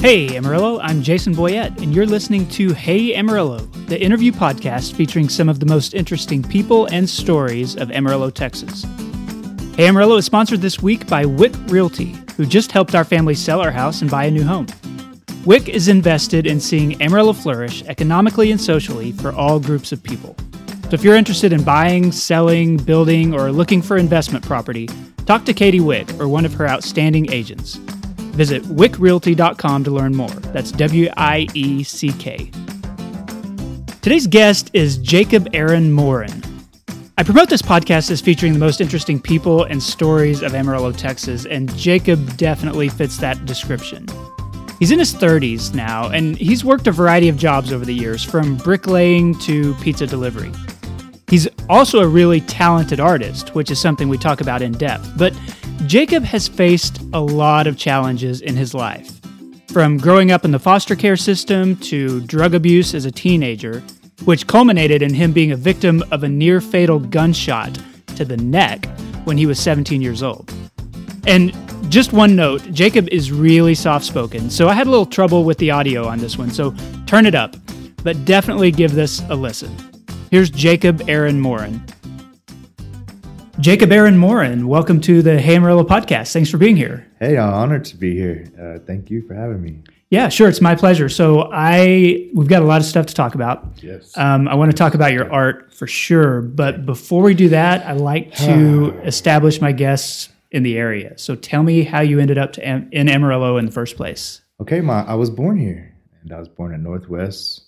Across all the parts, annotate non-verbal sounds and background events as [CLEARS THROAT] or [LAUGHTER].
Hey Amarillo, I'm Jason Boyett, and you're listening to Hey Amarillo, the interview podcast featuring some of the most interesting people and stories of Amarillo, Texas. Hey Amarillo is sponsored this week by Wieck Realty, who just helped our family sell our house and buy a new home. Wieck is invested in seeing Amarillo flourish economically and socially for all groups of people. So if you're interested in buying, selling, building, or looking for investment property, talk to Katie Wieck or one of her outstanding agents. Visit wieckrealty.com to learn more. That's W I E C K. Today's guest is Jacob Aaron Morin. I promote this podcast as featuring the most interesting people and stories of Amarillo, Texas, and Jacob definitely fits that description. He's in his 30s now, and he's worked a variety of jobs over the years, from bricklaying to pizza delivery. He's also a really talented artist, which is something we talk about in depth, but Jacob has faced a lot of challenges in his life. From growing up in the foster care system to drug abuse as a teenager, which culminated in him being a victim of a near fatal gunshot to the neck when he was 17 years old. And just one note Jacob is really soft spoken, so I had a little trouble with the audio on this one, so turn it up, but definitely give this a listen. Here's Jacob Aaron Morin. Jacob Aaron Morin, welcome to the Hey Amarillo podcast. Thanks for being here. Hey, I'm honored to be here. Uh, thank you for having me. Yeah, sure. It's my pleasure. So I we've got a lot of stuff to talk about. Yes. Um, I want to talk about your art for sure, but before we do that, I like [SIGHS] to establish my guests in the area. So tell me how you ended up to Am- in Amarillo in the first place. Okay, my I was born here, and I was born in Northwest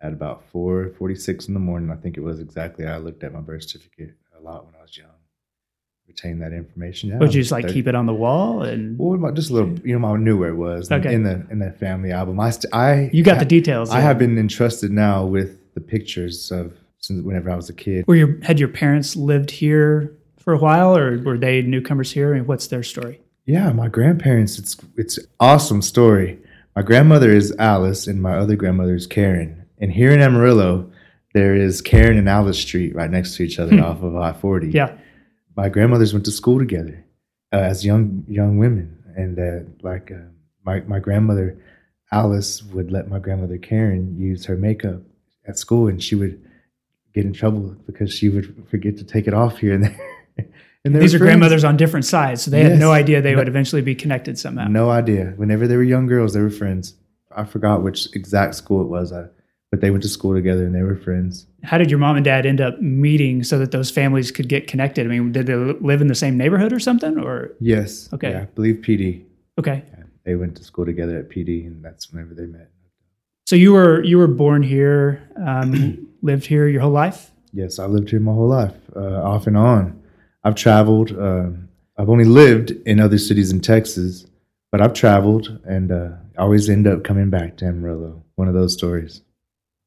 at about 4:46 in the morning. I think it was exactly. I looked at my birth certificate a lot when I was young. Retain that information. Yeah, Would you just like keep it on the wall and Well, just a little. You know, I knew where it was Okay. in the in the family album. I st- I you got the details? I yeah. have been entrusted now with the pictures of since whenever I was a kid. Were your had your parents lived here for a while, or were they newcomers here? And what's their story? Yeah, my grandparents. It's it's awesome story. My grandmother is Alice, and my other grandmother is Karen. And here in Amarillo, there is Karen and Alice Street right next to each other off of I forty. Hmm. Yeah, my grandmothers went to school together uh, as young young women, and uh, like uh, my my grandmother Alice would let my grandmother Karen use her makeup at school, and she would get in trouble because she would forget to take it off here and there. [LAUGHS] and these are friends. grandmothers on different sides, so they had no idea they No- would eventually be connected somehow. No idea. Whenever they were young girls, they were friends. I forgot which exact school it was, uh, but they went to school together and they were friends. How did your mom and dad end up meeting so that those families could get connected? I mean, did they live in the same neighborhood or something? Or Yes. Okay. Yeah, I believe PD. okay, Yeah, they went to school together at PD, and that's whenever they met. so you were you were born here, um, [CLEARS THROAT] lived here your whole life. Yes, I lived here my whole life, uh, off and on. I've traveled. Um, I've only lived in other cities in Texas, but I've traveled and uh, always end up coming back to Amarillo. One of those stories.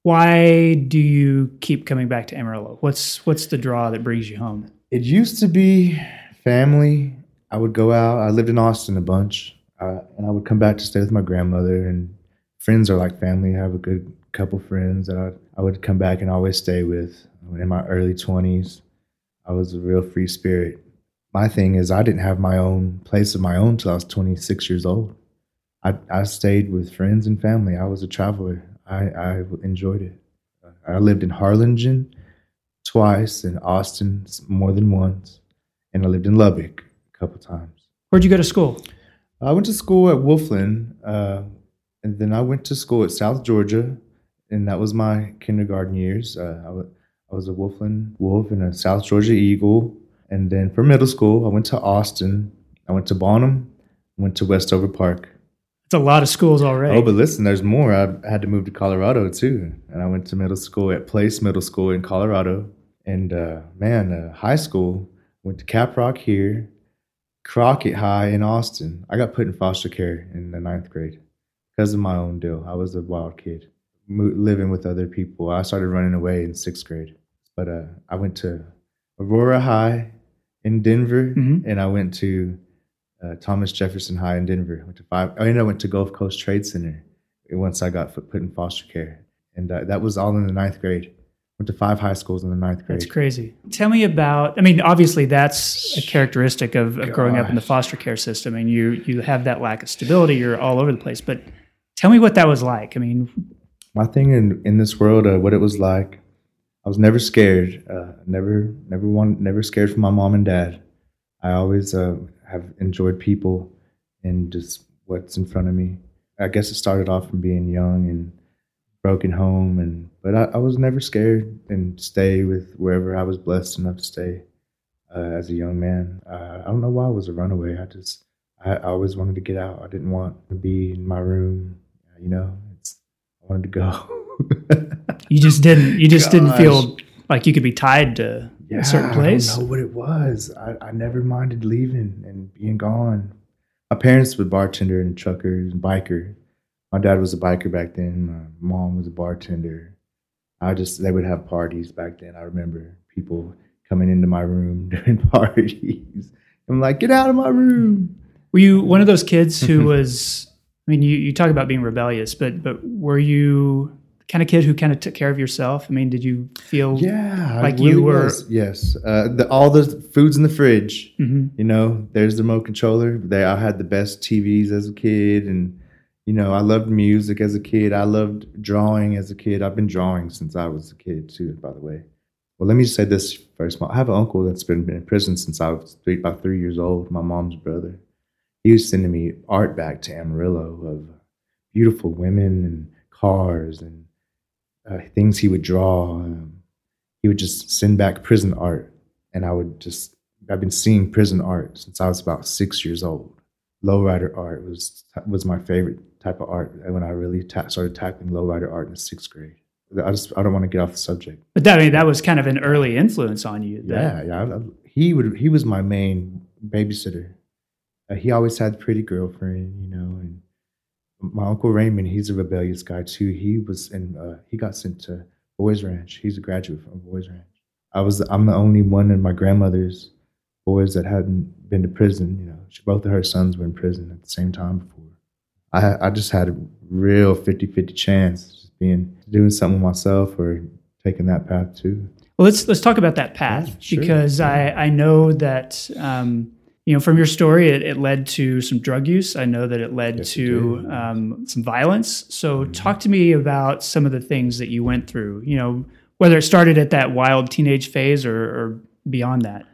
Why do you keep coming back to Amarillo? What's what's the draw that brings you home? It used to be family. I would go out. I lived in Austin a bunch, uh, and I would come back to stay with my grandmother. And friends are like family. I have a good couple friends that I, I would come back and always stay with. In my early twenties, I was a real free spirit. My thing is, I didn't have my own place of my own till I was 26 years old. I, I stayed with friends and family. I was a traveler. I, I enjoyed it. I lived in Harlingen twice, in Austin more than once, and I lived in Lubbock a couple times. Where'd you go to school? I went to school at Wolflin, uh, and then I went to school at South Georgia, and that was my kindergarten years. Uh, I, was a Wolflin Wolf and a South Georgia Eagle. And then for middle school, I went to Austin. I went to Bonham, went to Westover Park. It's a lot of schools already. Oh, but listen, there's more. I had to move to Colorado too, and I went to middle school at Place Middle School in Colorado. And uh, man, uh, high school went to Caprock here, Crockett High in Austin. I got put in foster care in the ninth grade because of my own deal. I was a wild kid, living with other people. I started running away in sixth grade, but uh, I went to Aurora High in Denver, Mhm. and I went to uh, Thomas Jefferson High in Denver. Went to five. I ended up went to Gulf Coast Trade Center once I got put put in foster care, and uh, that was all in the ninth grade. Went to five high schools in the ninth grade. That's crazy. Tell me about. I mean, obviously, that's a characteristic of, of growing up in the foster care system, and you you have that lack of stability. You're all over the place. But Tell me what that was like. I mean, my thing in in this world, uh, what it was like. I was never scared. Uh, never, never one, never scared from my mom and dad. I always uh, have enjoyed people and just what's in front of me. I guess it started off from being young and broken home, and but I, I was never scared and stay with wherever I was blessed enough to stay uh, as a young man. Uh, I don't know why I was a runaway. I just I, I always wanted to get out. I didn't want to be in my room. You know, it's, I wanted to go. [LAUGHS] you just didn't. You just Gosh. didn't feel like you could be tied to yeah, a certain place. I don't know what it was. I, I never minded leaving and being gone. My parents were bartender and truckers and biker. My dad was a biker back then. My mom was a bartender. I just they would have parties back then. I remember people coming into my room [LAUGHS] during [LAUGHS] parties. I'm like, get out of my room. Were you one of those kids who [LAUGHS] was? I mean, you, you talk about being rebellious, but but were you kind of kid who kind of took care of yourself? I mean, did you feel yeah like really you were? Was. Yes, uh, the, all the foods in the fridge. Mm-hmm. You know, there's the remote controller. They I had the best TVs as a kid, and you know, I loved music as a kid. I loved drawing as a kid. I've been drawing since I was a kid too. By the way, well, let me just say this first. I have an uncle that's been in prison since I was three, about three years old. My mom's brother. He was sending me art back to Amarillo of beautiful women and cars and uh, things he would draw. Um, he would just send back prison art, and I would just. I've been seeing prison art since I was about six years old. Lowrider art was was my favorite type of art when I really ta- started tackling lowrider art in the sixth grade. I just I don't want to get off the subject. But that, I mean, that was kind of an early influence on you. That. Yeah, yeah. I, I, he would he was my main babysitter. Uh, he always had a pretty girlfriend, you know, and my uncle Raymond, he's a rebellious guy too. He was in, uh, he got sent to Boys Ranch. He's a graduate from Boys Ranch. I was, I'm the only one in my grandmother's boys that hadn't been to prison. You know, she, both of her sons were in prison at the same time before. I, I just had a real 50 50 chance just being, doing something myself or taking that path too. Well, let's, let's talk about that path yeah, sure. because yeah. I, I know that, um, you know, from your story, it, it, led to some drug use. I know that it led yes, to it um, some violence. So, mm-hmm. talk to me about some of the things that you went through. You know, whether it started at that wild teenage phase or, or beyond that.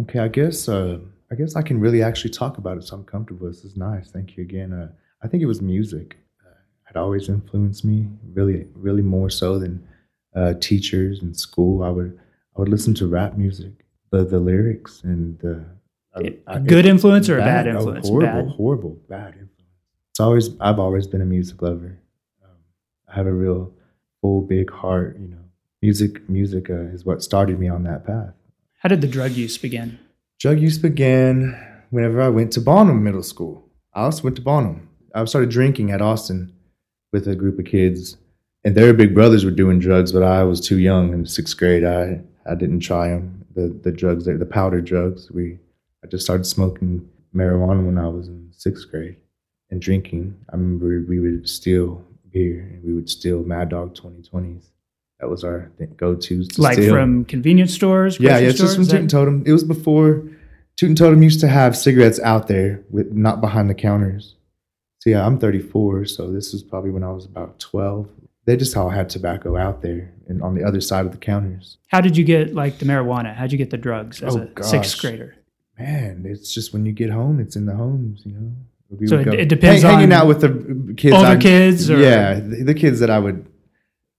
Okay, I guess uh, I guess I can really actually talk about it, so I'm comfortable. This is nice. Thank you again. Uh, I think it was music uh, had always influenced me, really, really more so than uh, teachers in school. I would I would listen to rap music, the the lyrics and the a good influence or bad, a bad influence? Oh, horrible, bad. horrible, bad influence. It's always I've always been a music lover. Um, I have a real full, big heart. You know, music, music uh, is what started me on that path. How did the drug use begin? Drug use began whenever I went to Bonham Middle School. I also went to Bonham. I started drinking at Austin with a group of kids, and their big brothers were doing drugs, but I was too young in sixth grade. I I didn't try them. The the drugs, the powder drugs. We I just started smoking marijuana when I was in sixth grade and drinking. I remember we would steal beer and we would steal Mad Dog 2020s. That was our go-tos. To like steal. from convenience stores. Yeah, yeah, it's just from Toot'n Totem. It was before Toot and Totem used to have cigarettes out there with not behind the counters. So yeah, I'm 34, so this was probably when I was about 12. They just all had tobacco out there and on the other side of the counters. How did you get like the marijuana? How'd you get the drugs as oh, a gosh. sixth grader? Man, it's just when you get home, it's in the homes, you know. We so it, it, depends hang, hanging out with the kids, older I, kids, or? yeah, the, the, kids that I would,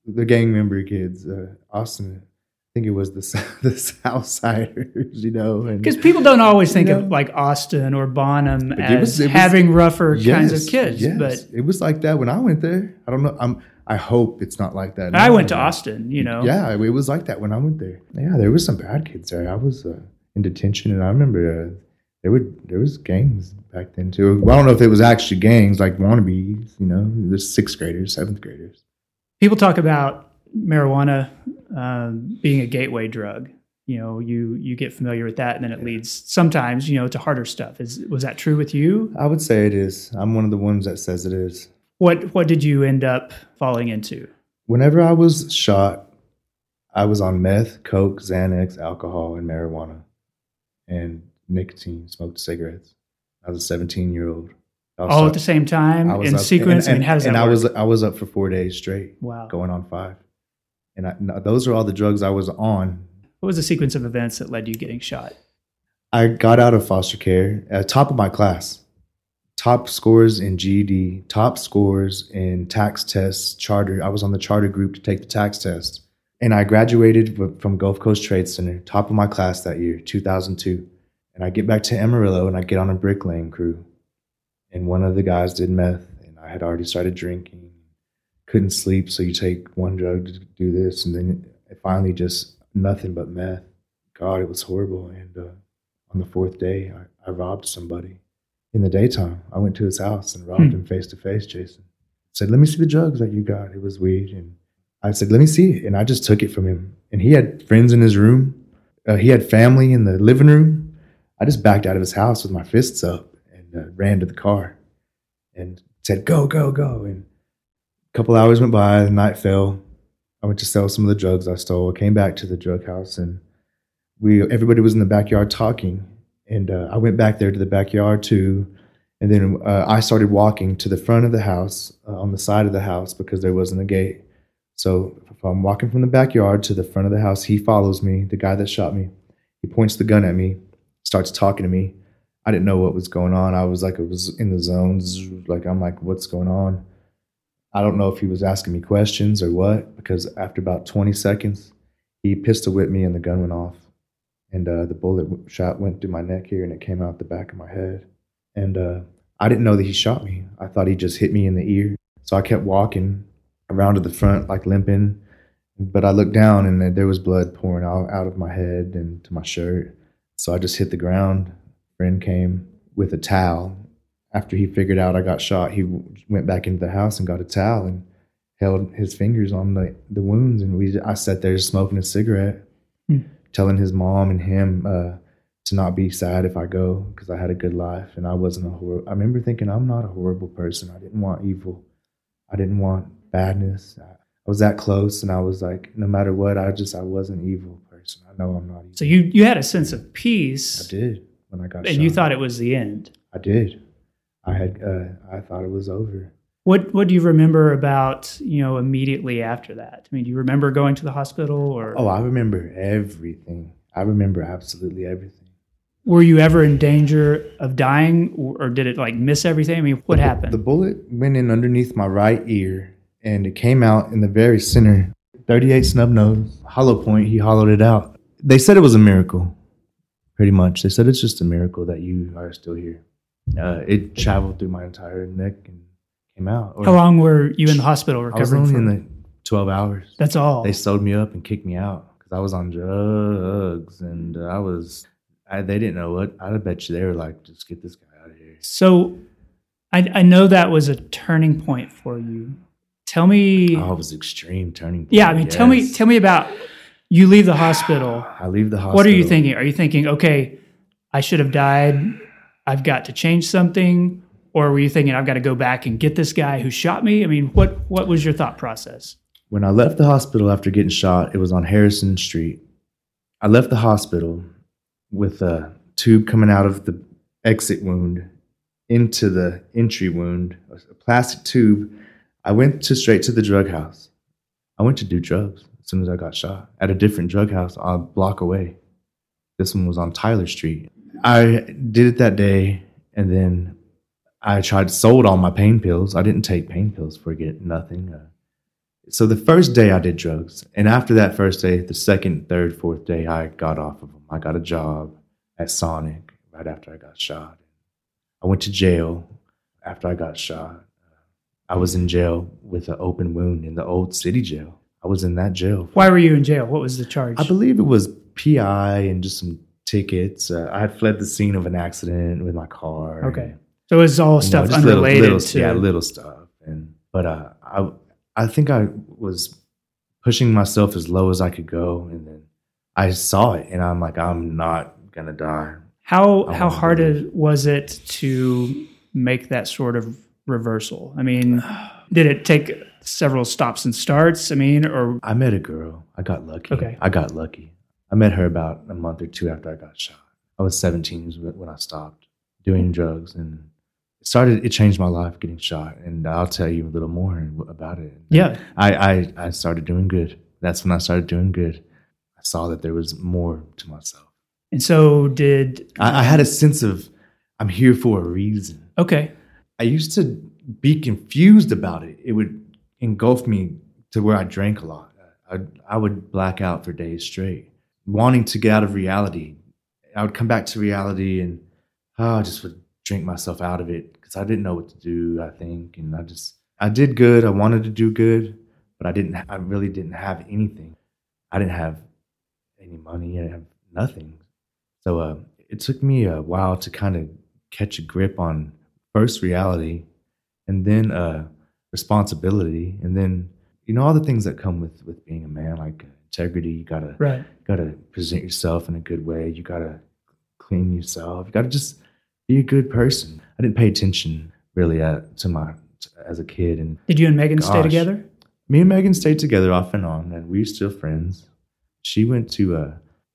the gang member kids, uh, Austin. I think it was the [LAUGHS] the Southsiders, [LAUGHS] you know, because people don't always think of know, like Austin or Bonham as it was, it having was, rougher yes, kinds of kids, yes. but it was like that when I went there. I don't know. I'm. I hope it's not like that. I went to Austin, you know. Yeah, it was like that when I went there. Yeah, there was some bad kids there. I was. Uh, in detention, and I remember uh, there were there was gangs back then too. Well, I don't know if it was actually gangs like wannabes, you know, there's sixth graders, seventh graders. People talk about marijuana uh, being a gateway drug. You know, you you get familiar with that, and then it yeah. leads sometimes, you know, to harder stuff. Is was that true with you? I would say it is. I'm one of the ones that says it is. What what did you end up falling into? Whenever I was shot, I was on meth, coke, Xanax, alcohol, and marijuana and nicotine, smoked cigarettes. I was a 17 year old. All up- at the same time in up- sequence. And, I mean, how does that and I work? was I was up for four days straight, wow. going on five. And I, no, those are all the drugs I was on. What was the sequence of events that led you getting shot? I got out of foster care at top of my class, top scores in GED, top scores in TAKS tests, charter. I was on the charter group to take the TAKS test, and I graduated from Gulf Coast Trade Center, top of my class that year, 2002. And I get back to Amarillo, and I get on a bricklaying crew, and one of the guys did meth, and I had already started drinking, couldn't sleep, so you take one drug to do this, and then it finally just nothing but meth. God, it was horrible, and. Uh, on the fourth day, I, I robbed somebody in the daytime. I went to his house and robbed Hmm. him face to face, Jason. Said, Let me see the drugs that you got. It was weed. And I said, Let me see. And I just took it from him. And he had friends in his room, uh, he had family in the living room. I just backed out of his house with my fists up and uh, ran to the car and said, Go, go, go. And a couple hours went by, the night fell. I went to sell some of the drugs I stole. I came back to the drug house and we everybody was in the backyard talking, and uh, I went back there to the backyard too, and then uh, I started walking to the front of the house uh, on the side of the house because there wasn't a gate. So if I'm walking from the backyard to the front of the house, he follows me. The guy that shot me, he points the gun at me, starts talking to me. I didn't know what was going on. I was like, it was in the zones. Like I'm like, what's going on? I don't know if he was asking me questions or what, because after about 20 seconds, he pistol whipped me and the gun went off and uh, the bullet shot went through my neck here and it came out the back of my head and uh, i didn't know that he shot me i thought he just hit me in the ear so i kept walking around to the front like limping but i looked down and there was blood pouring out, out of my head and to my shirt so i just hit the ground friend came with a towel after he figured out i got shot he went back into the house and got a towel and held his fingers on the, the wounds and we i sat there smoking a cigarette telling his mom and him uh, to not be sad if I go because I had a good life and I wasn't a horrible. I remember thinking I'm not a horrible person. I didn't want evil. I didn't want badness. I, was that close, and I was like, no matter what, I just I wasn't an evil person. I know I'm not evil. So you you had a sense of peace. I did when I got and shot. you thought it was the end. I did. I had. Uh, I thought it was over. What what do you remember about you know immediately after that? I mean, do you remember going to the hospital, or Oh, I remember everything. I remember absolutely everything. were you ever in danger of dying, or, or did it like miss everything? I mean, what The happened? The bullet went in underneath my right ear and it came out in the very center. 38 snub nose, hollow point, he hollowed it out. They said it was a miracle, pretty much. They said it's just a miracle that you are still here. Uh, it traveled through my entire neck and came out. Or How long were you in the hospital I was recovering only from? in the 12 hours. That's all. They sewed me up and kicked me out because I was on drugs and uh, I was. I, they didn't know what. I bet you they were like, just get this guy out of here. So, I, I know that was a turning point for you. Tell me, Oh, it was extreme turning. Point. yeah, I mean, tell me, tell me about you leave the hospital. [SIGHS] I leave the hospital. What are you thinking? Are you thinking, okay, I should have died. I've got to change something, or were you thinking I've got to go back and get this guy who shot me? I mean, what what was your thought process? When I left the hospital after getting shot, it was on Harrison Street. I left the hospital with a tube coming out of the exit wound into the entry wound, a plastic tube. I went to straight to the drug house. I went to do drugs as soon as I got shot at a different drug house a block away. This one was on Tyler Street. I did it that day, and then I tried sold all my pain pills. I didn't take pain pills for get nothing. Uh, so the first day I did drugs, and after that first day, the second, third, fourth day, I got off of them. I got a job at Sonic right after I got shot. I went to jail after I got shot. I was in jail with an open wound in the old city jail. I was in that jail. Why were you in jail? What was the charge? I believe it was PI and just some tickets. Uh, I had fled the scene of an accident with my car. Okay. so it was all you know, stuff just little- unrelated little, to. yeah, little stuff. And but uh, I I think I was pushing myself as low as I could go, and then I saw it, and I'm like, I'm not gonna die. How how hard it, was it to make that sort of reversal? I mean, did it take several stops and starts? I mean, or I met a girl. I got lucky. Okay. I got lucky. I met her about a month or two after I got shot. I was 17 when I stopped doing drugs, and started it changed my life getting shot, and I'll tell you a little more about it. Yeah. I I, I started doing good. That's when I started doing good. I saw that there was more to myself. And so did I, I had a sense of I'm here for a reason. okay. I used to be confused about it. It would engulf me to where I drank a lot. I, I would black out for days straight, wanting to get out of reality. I would come back to reality and oh, I just would drink myself out of it because I didn't know what to do, I think. And I just, I did good. I wanted to do good, but I didn't, I really didn't have anything. I didn't have any money. I didn't have nothing. So uh, it took me a while to kind of catch a grip on first reality and then uh, responsibility and then you know all the things that come with with being a man like uh, integrity you gotta Right. you gotta present yourself in a good way you gotta clean yourself you gotta just be a good person i didn't pay attention really at, to my as a kid and Did you and Megan stay together? me and Megan stayed together off and on, and we are still friends. She went to uh,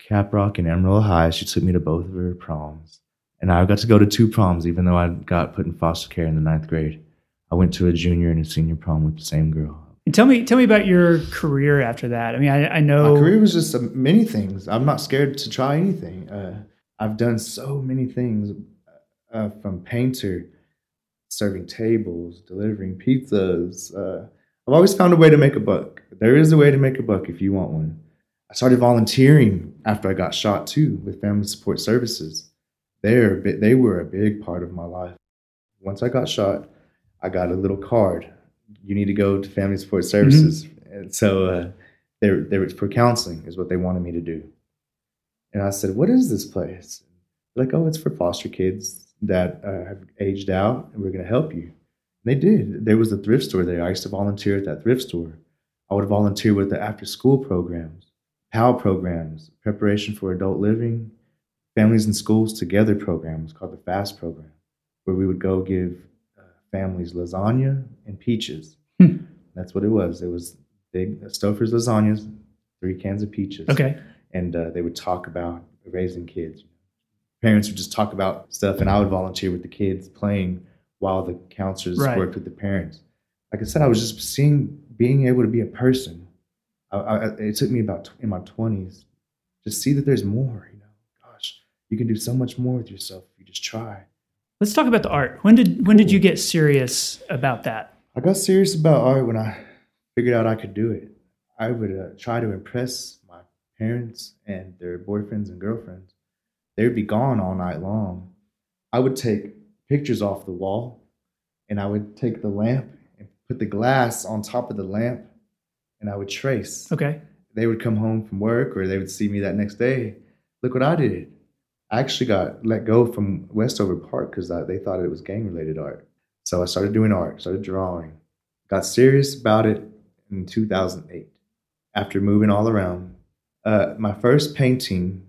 Caprock and Amarillo High. She took me to both of her proms, and I got to go to two proms, even though I got put in foster care in the ninth grade. I went to a junior and a senior prom with the same girl. And tell me tell me about your career after that. I mean, I, I know My career was just uh, many things. I'm not scared to try anything. Uh, I've done so many things, uh, from painter, serving tables, delivering pizzas. Uh, I've always found a way to make a buck. There is a way to make a buck if you want one. I started volunteering after I got shot too with Family Support Services. They're they were a big part of my life. Once I got shot, I got a little card. You need to go to Family Support Services, and so uh, they they were for counseling is what they wanted me to do. And I said, "What is this place?" They're like, "Oh, it's for foster kids that uh, have aged out, and we're going to help you." And they did. There was a thrift store there. I used to volunteer at that thrift store. I would volunteer with the after-school programs, PAL programs, preparation for adult living, families and schools together programs called the FAST program, where we would go give uh, families lasagna and peaches. Hmm. That's what it was. It was big Stouffer's lasagnas, three cans of peaches okay. and uh, they would talk about raising kids. Parents would just talk about stuff, and I would volunteer with the kids playing while the counselors Right. worked with the parents. Like I said, I was just seeing, being able to be a person. I, I, it took me about tw- in my twenties to see that there's more. You know, gosh, you can do so much more with yourself if you just try. Let's talk about the art. When did when did you get serious about that? I got serious about art when I figured out I could do it. I would uh, try to impress my parents and their boyfriends and girlfriends. They would be gone all night long. I would take pictures off the wall and I would take the lamp and put the glass on top of the lamp and I would trace. Okay. They would come home from work or they would see me that next day. Look what I did. I actually got let go from Westover Park because they thought it was gang related art. So I started doing art, started drawing, got serious about it in 2008 after moving all around. Uh, my first painting,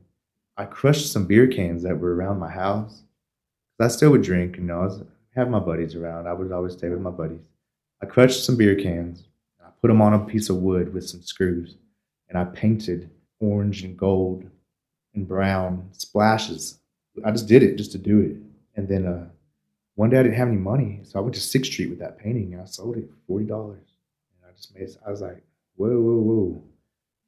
I crushed some beer cans that were around my house. I still would drink, you know, I was, have my buddies around. I would always stay with my buddies. I crushed some beer cans. I put them on a piece of wood with some screws, and I painted orange and gold and brown splashes. I just did it just to do it. And then uh, one day I didn't have any money, so I went to Sixth Street with that painting and I sold it for forty dollars. And I just made. I was like, whoa, whoa, whoa!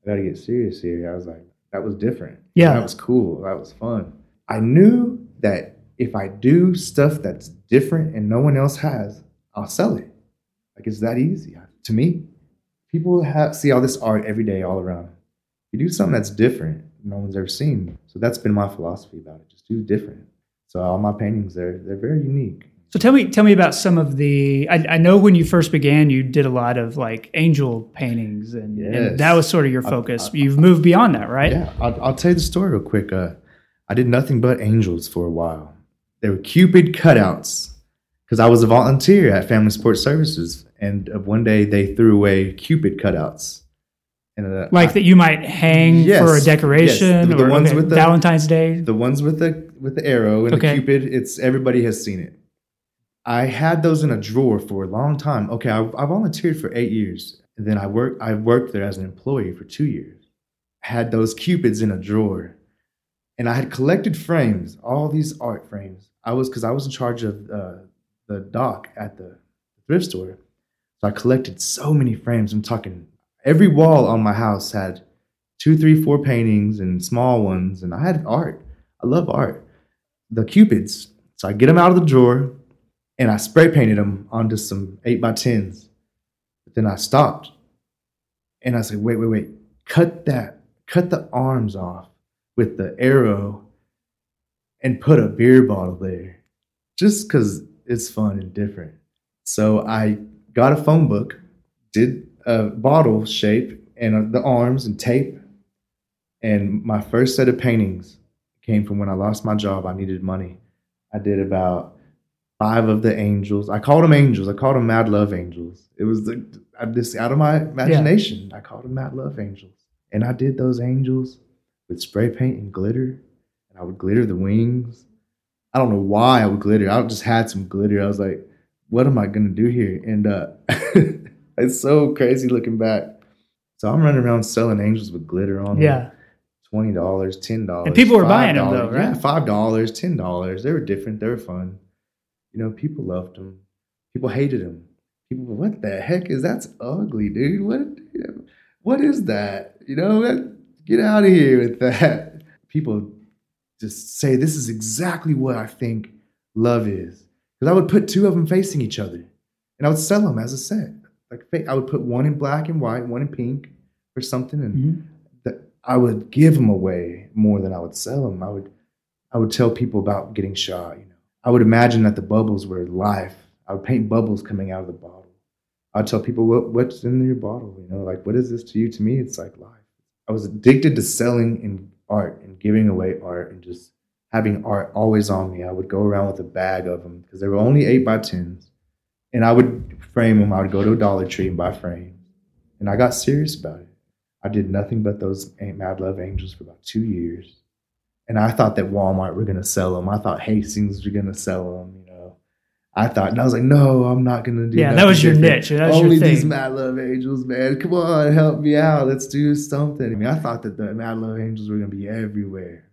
I got to get serious here. I was like, that was different. Yeah. that was cool. That was fun. I knew that if I do stuff that's different and no one else has, I'll sell it. Like it's that easy to me. People have, see all this art every day all around. You do something that's different, no one's ever seen. So that's been my philosophy about it. Just do different. So all my paintings, they're they're very unique. So tell me tell me about some of the. I, I know when you first began, you did a lot of like angel paintings, and, and that was sort of your focus. I- You've moved beyond that, right? Yeah, I'll, I'll tell you the story real quick. Uh, I did nothing but angels for a while. They were Cupid cutouts because I was a volunteer at Family Support Services, and uh, one day they threw away Cupid cutouts. And uh, Like I- that you might hang Yes, for a yes. decoration The- the or ones okay, with the- Valentine's Day. the ones with the with the arrow and Okay. the cupid it's everybody has seen it i had those in a drawer for a long time okay i, I volunteered for eight years and then i worked i worked there as an employee for two years had those cupids in a drawer and i had collected frames all these art frames i was because i was in charge of uh, the dock at the thrift store. So I collected so many frames. I'm talking every wall on my house had two, three, four paintings and small ones, and I had art. I love art. The cupids. So I get them out of the drawer, and I spray painted them onto some eight by tens. But then I stopped, and I said, "Wait, wait, wait! Cut that! Cut the arms off with the arrow, and put a beer bottle there, just because it's fun and different." So I got a phone book, did a bottle shape and the arms and tape. And my first set of paintings came from when I lost my job. I needed money. I did about five of the angels. I called them angels. I called them Mad Love Angels. It was the, just out of my imagination. Yeah. I called them Mad Love Angels. And I did those angels with spray paint and glitter. And I would glitter the wings. I don't know why I would glitter. I just had some glitter. I was like, what am I gonna do here? And uh, [LAUGHS] it's so crazy looking back. So I'm running around selling angels with glitter on them. Yeah. Twenty dollars, ten dollars. And people were buying them though, right? Yeah, five dollars, ten dollars. They were different. They were fun. You know, people loved them. People hated them. People, what the heck is that's ugly, dude? What? What is that? You know, get out of here with that. People just say this is exactly what I think love is. Because I would put two of them facing each other, and I would sell them as a set. Like I would put one in black and white, one in pink, or something, and mm-hmm. that I would give them away more than I would sell them. I would, I would tell people about getting shot. You know, I would imagine that the bubbles were life. I would paint bubbles coming out of the bottle. I'd tell people what, what's in your bottle. You know, like what is this to you? To me, it's like life. I was addicted to selling in art and giving away art and just having art always on me. I would go around with a bag of them because they were only eight by tens, and I would frame them. I would go to a Dollar Tree and buy frames, and I got serious about it. I did nothing but those Mad Love Angels for about two years, and I thought that Walmart were gonna sell them. I thought Hastings were gonna sell them. You know, I thought, and I was like, no, I'm not gonna do. That. Yeah, that was your different. niche. That was Only your these Mad Love Angels, man. Come on, help me out. Let's do something. I mean, I thought that the Mad Love Angels were gonna be everywhere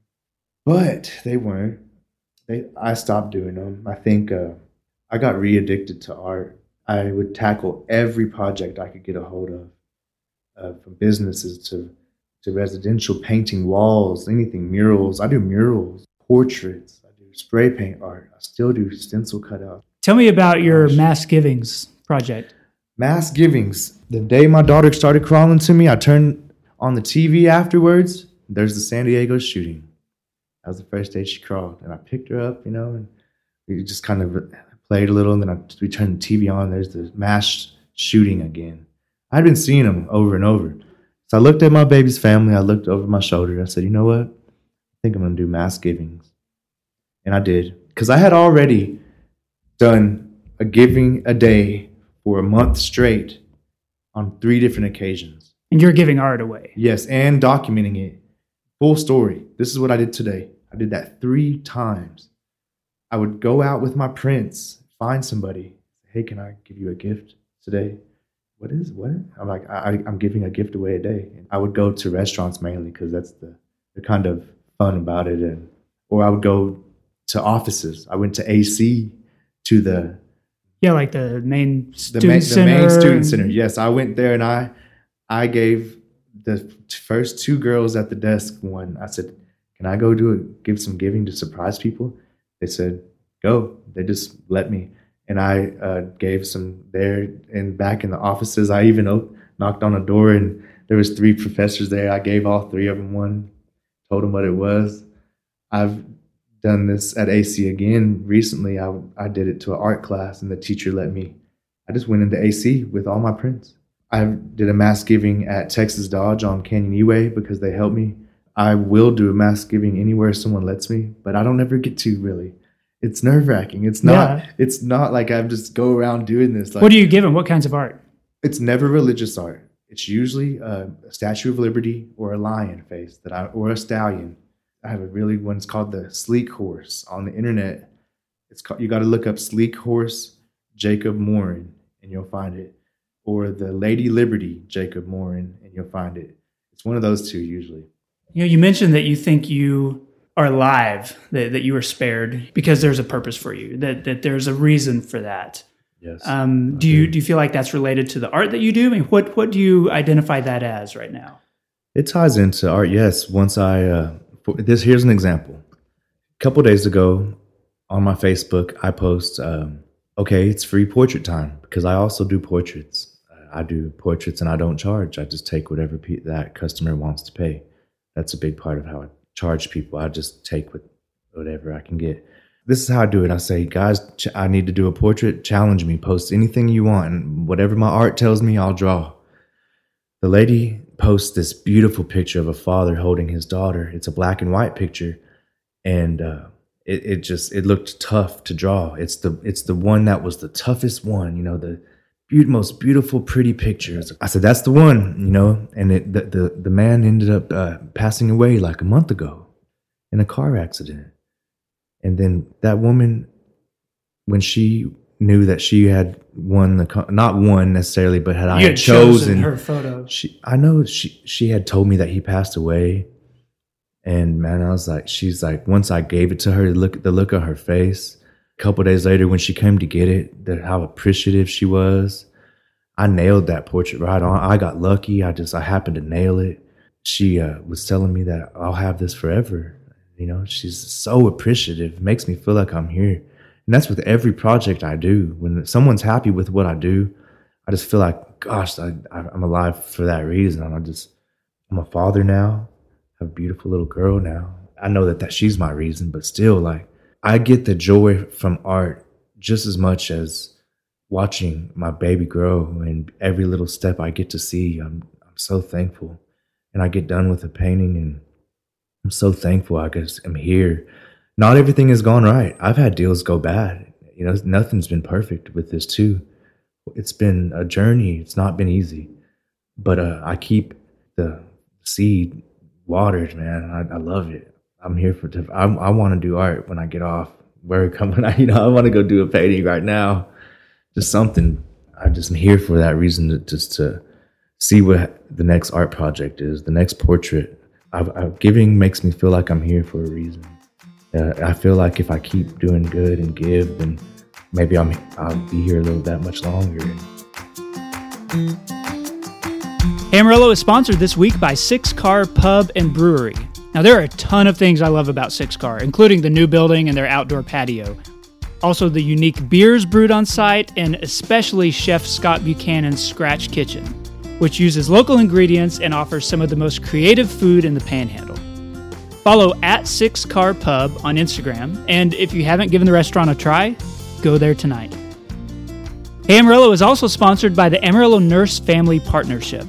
but they weren't. They I stopped doing them. I think uh, I got re-addicted to art. I would tackle every project I could get a hold of, uh, from businesses to to residential painting walls, anything murals. I do murals, portraits. I do spray paint art. I still do stencil cutouts. Tell me about your mass givings project. Mass givings. The day my daughter started crawling to me, I turned on the TV afterwards. There's the San Diego shooting. That was the first day she crawled, and I picked her up, you know, and we just kind of played a little, and then I, we turned the TV on. There's the mass shooting again. I'd been seeing them over and over. So I looked at my baby's family. I looked over my shoulder. I said, you know what? I think I'm going to do mass givings. And I did. Because I had already done a giving a day for a month straight on three different occasions. And you're giving art away. Yes, and documenting it Full story. This is what I did today. I did that three times. I would go out with my prints, find somebody. Hey, can I give you a gift today? What is what? I'm like, I, am giving a gift away a day. And I would go to restaurants mainly because that's the, the kind of fun about it. And or I would go to offices. I went to AC to the yeah, like the main student the. The main student center. Yes, I went there and I I gave the first two girls at the desk one i said can i go do it give some giving to surprise people they said go. They just let me. And i uh, gave some there and back in the offices. I even op- knocked on a door and there was three professors there. I gave all three of them one told them what it was. I've done this at ac again. Recently i, I did it to an art class and the teacher let me. I just went into ac with all my prints. I did a mass giving at Texas Dodge on Canyon E-Way because they helped me. I will do a mass giving anywhere someone lets me, but I don't ever get to really. It's nerve wracking. It's not. Yeah. It's not like I'm just go around doing this. Like, what do you give them? What kinds of art? It's never religious art. It's usually a, Statue of Liberty or a lion face that I or a stallion. I have a really one. It's called the Sleek Horse on the internet. It's called. You got to look up Sleek Horse Jacob Morin, and you'll find it or the Lady Liberty Jacob Morin, and you'll find it. It's one of those two usually. You know, you mentioned that you think you are alive, that, that you were spared because there's a purpose for you, that, that there's a reason for that. Yes. Um, do you do you feel like that's related to the art that you do? I mean, what what do you identify that as right now? It ties into art, yes. Once I uh, for, this here's an example. A couple days ago, on my Facebook, I post, um, "Okay, it's free portrait time," because I also do portraits. I do portraits and I don't charge. I just take whatever pe- that customer wants to pay. That's a big part of how I charge people. I just take what, whatever I can get. This is how I do it. I say, guys, ch- I need to do a portrait. Challenge me. Post anything you want, and whatever my art tells me, I'll draw. The lady posts this beautiful picture of a father holding his daughter. It's a black and white picture, and uh, it, it just it looked tough to draw. It's the it's the one that was the toughest one. You know the be- most beautiful, pretty pictures. I said that's the one. You know, and it, the, the the man ended up uh, passing away like a month ago in a car accident, and then that woman when she knew that she had won the co- not won necessarily, but had I you had chosen her photo. she I know she she had told me that he passed away. And man, I was like, she's like, once I gave it to her, look the look on her face. Couple days later, when she came to get it, that how appreciative she was. I nailed that portrait right on. I got lucky. I just I happened to nail it. She uh, was telling me that I'll have this forever. You know, she's so appreciative. It makes me feel like I'm here. And that's with every project I do. When someone's happy with what I do, I just feel like, gosh, I, I- I'm alive for that reason. I'm just, I'm a father now, have a beautiful little girl now. I know that, that she's my reason, but still, like, I get the joy from art just as much as watching my baby grow and every little step I get to see. I'm, I'm so thankful. And I get done with a painting and I'm so thankful I guess I'm here. Not everything has gone right. I've had deals go bad. You know, nothing's been perfect with this too. It's been a journey. It's not been easy, but uh, I keep the seed watered, man. I, I love it. I'm here for. I, I want to do art when I get off work. [LAUGHS] I'm gonna, you know, I want to go do a painting right now. Just something. I'm just here for that reason to just to see what the next art project is, the next portrait. I, I, giving makes me feel like I'm here for a reason. Uh, I feel like if I keep doing good and give, then maybe I'm I'll be here a little that much longer. Amarillo is sponsored this week by Six Car Pub and Brewery. Now, there are a ton of things I love about Six Car, including the new building and their outdoor patio. Also, the unique beers brewed on site, and especially Chef Scott Buchanan's Scratch Kitchen, which uses local ingredients and offers some of the most creative food in the panhandle. Follow at Six Car Pub on Instagram, and if you haven't given the restaurant a try, go there tonight. Hey Amarillo is also sponsored by the Amarillo Nurse Family Partnership.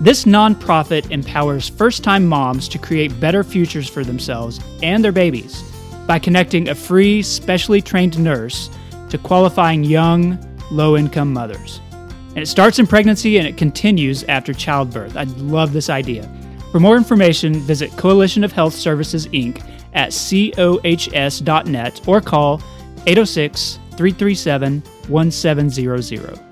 This nonprofit empowers first time moms to create better futures for themselves and their babies by connecting a free, specially trained nurse to qualifying young, low income mothers. And it starts in pregnancy and it continues after childbirth. I love this idea. For more information, visit Coalition of Health Services Inc. at cohs.net or call 806 337 1700.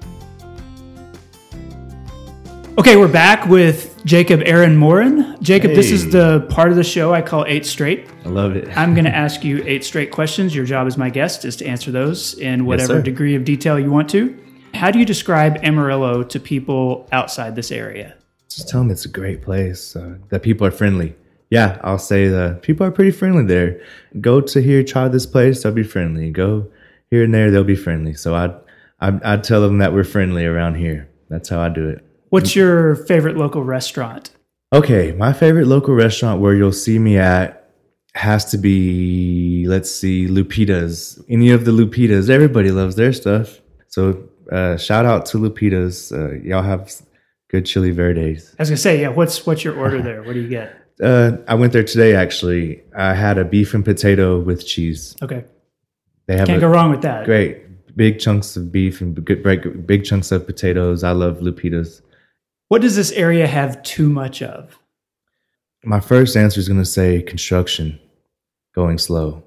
Okay, we're back with Jacob Aaron Morin. Jacob, this is the part of the show I call Eight Straight. I love it. I'm going to ask you eight straight questions. Your job as my guest is to answer those in whatever sir. degree of detail you want to. How do you describe Amarillo to people outside this area? Just tell them it's a great place. Uh, that people are friendly. Yeah, I'll say the people are pretty friendly there. Go to here, try this place, they'll be friendly. Go here and there, they'll be friendly. So I'd, I'd, I'd tell them that we're friendly around here. That's how I do it. What's your favorite local restaurant? Okay, my favorite local restaurant where you'll see me at has to be, let's see, Lupita's. Any of the Lupitas. Everybody loves their stuff. So uh, shout out to Lupita's. Uh, y'all have good chili verdes. I was going to say, yeah, what's what's your order there? What do you get? [LAUGHS] Uh, I went there today actually. I had a beef and potato with cheese. Okay. They have Can't go wrong with that. great big chunks of beef and good, big, big chunks of potatoes. I love Lupita's. What does this area have too much of? My first answer is going to say construction going slow.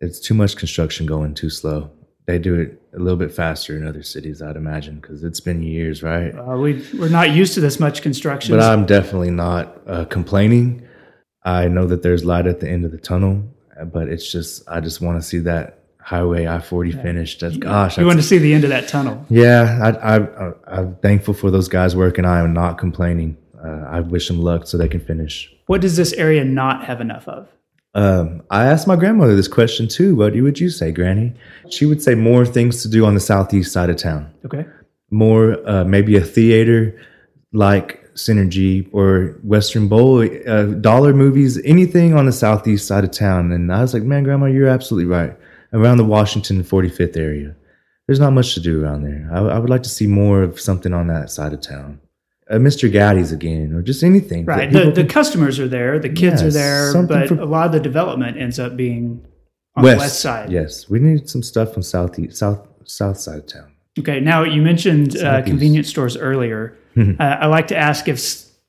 It's too much construction going too slow. They do it a little bit faster in other cities, I'd imagine, because it's been years, right? Uh, we we're not used to this much construction. But I'm definitely not uh, complaining. I know that there's light at the end of the tunnel, but it's just I just want to see that highway I forty yeah. finished. That's, gosh, you want to see the end of that tunnel. Yeah, I, I, I'm thankful for those guys working. I am not complaining. Uh, I wish them luck so they can finish. What does this area not have enough of? Um, I asked my grandmother this question too. What would you say, Granny? She would say more things to do on the southeast side of town. Okay. More, uh, maybe a theater like Cinergy or Western Bowl, uh, dollar movies, anything on the southeast side of town. And I was like, man, Grandma, you're absolutely right. Around the Washington 45th area, there's not much to do around there. I, I would like to see more of something on that side of town uh, Mr. Gatti's again, or just anything. Right. The, the customers are there, the kids yes, are there, but for, a lot of the development ends up being on west, the west side. Yes, we need some stuff on southeast, south south side of town. Okay. Now you mentioned uh, convenience stores earlier. [LAUGHS] uh, I like to ask if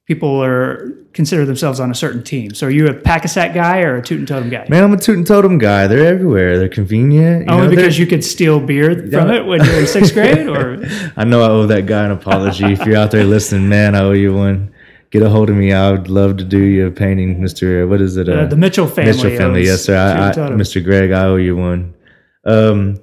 people are consider themselves on a certain team. So are you a Pak-A-Sak guy or a Toot'n Totem guy? Man, I'm a Toot'n Totem guy. They're everywhere. They're convenient. You Only know, because you could steal beer from yeah. it when you're in sixth [LAUGHS] grade, or [LAUGHS] I know I owe that guy an apology. if you're out there listening, man, I owe you one. Get a hold of me. I would love to do you a painting, Mister. What is it? Uh, the Mitchell family. Mitchell family. Yes, sir. I, I, Mr. Greg, I owe you one. Um,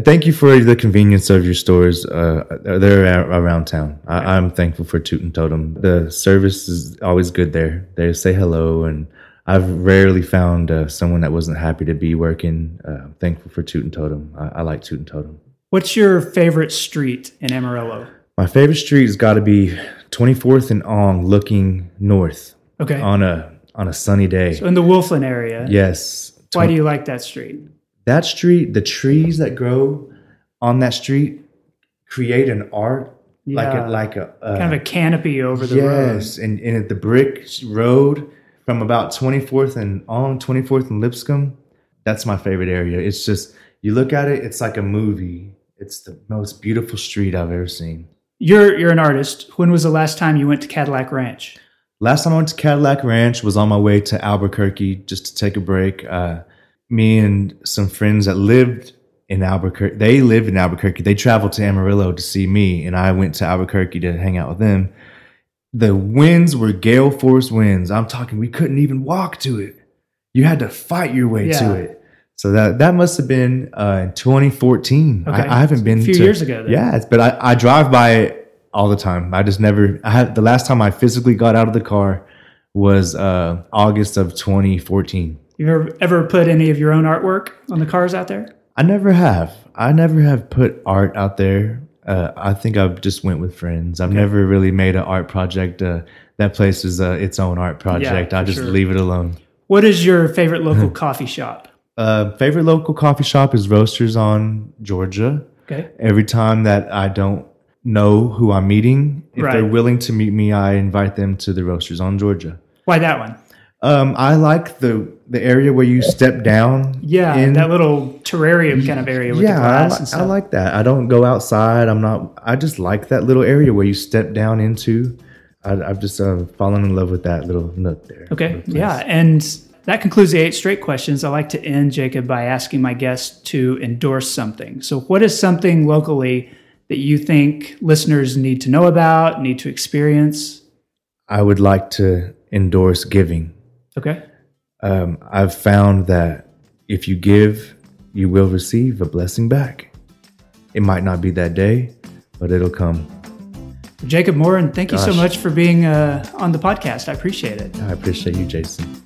Thank you for the convenience of your stores. Uh, they're around town. I, am thankful for Toot'n Totem. The service is always good there. They say hello, and I've rarely found uh, someone that wasn't happy to be working. Uh, thankful for Toot'n Totem. I, I, like Toot'n Totem. What's your favorite street in Amarillo? My favorite street has got to be 24th and Ong, looking north. Okay. On a on a sunny day. So in the Wolflin area. Yes. Why do you like that street? That street, the trees that grow on that street create an art yeah. like a like a uh, kind of a canopy over the yes, road. Yes, and and the brick road from about 24th and on 24th and Lipscomb. That's my favorite area. It's just you look at it, it's like a movie. It's the most beautiful street I've ever seen. You're you're an artist. When was the last time you went to Cadillac Ranch? Last time I went to Cadillac Ranch was on my way to Albuquerque just to take a break. Uh, me and some friends that lived in Albuquerque. They lived in Albuquerque. They traveled to Amarillo to see me, and I went to Albuquerque to hang out with them. The winds were gale force winds. I'm talking, we couldn't even walk to it. You had to fight your way yeah. to it. So that that must have been uh, in 2014. Okay. I, I, haven't been a few to, years ago. Then. Yeah, but I, I drive by it all the time. I just never. I had the last time I physically got out of the car was uh, August of 2014. You ever ever put any of your own artwork on the cars out there? I never have. I never have put art out there. Uh, I think I've just went with friends. I've okay. never really made an art project. Uh, that place is uh, its own art project. Yeah, I just sure. leave it alone. What is your favorite local [LAUGHS] coffee shop? Uh, favorite local coffee shop is Roasters on Georgia. Okay. Every time that I don't know who I'm meeting, if right. they're willing to meet me, I invite them to the Roasters on Georgia. Why that one? Um, I like the the area where you step down. Yeah, in. that little terrarium kind of area with yeah, the glass. I, I like that. I don't go outside. I'm not. I just like that little area where you step down into. I, have just uh, fallen in love with that little nook there. Okay, yeah, and that concludes the eight straight questions. I like to end Jacob by asking my guests to endorse something. So, what is something locally that you think listeners need to know about, need to experience? I would like to endorse giving. Okay. Um, I've found that if you give, you will receive a blessing back. It might not be that day, but it'll come. Jacob Morin, thank Gosh. you so much for being uh, on the podcast. I appreciate it. I appreciate you, Jason.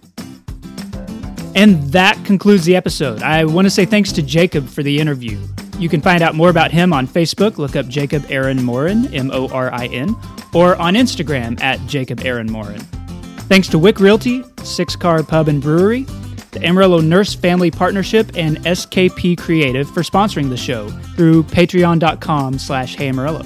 And that concludes the episode. I want to say thanks to Jacob for the interview. You can find out more about him on Facebook. Look up Jacob Aaron Morin, M O R I N, or on Instagram at Jacob Aaron Morin. Thanks to Wieck Realty, Six Car Pub and Brewery, the Amarillo Nurse Family Partnership, and SKP Creative for sponsoring the show through patreon.com slash heyamarillo.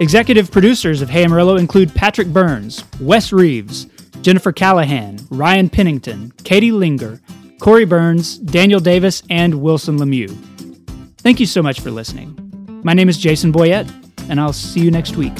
Executive producers of Hey Amarillo include Patrick Burns, Wes Reeves, Jennifer Callahan, Ryan Pennington, Katie Linger, Corey Burns, Daniel Davis, and Wilson Lemieux. Thank you so much for listening. My name is Jason Boyett, and I'll see you next week.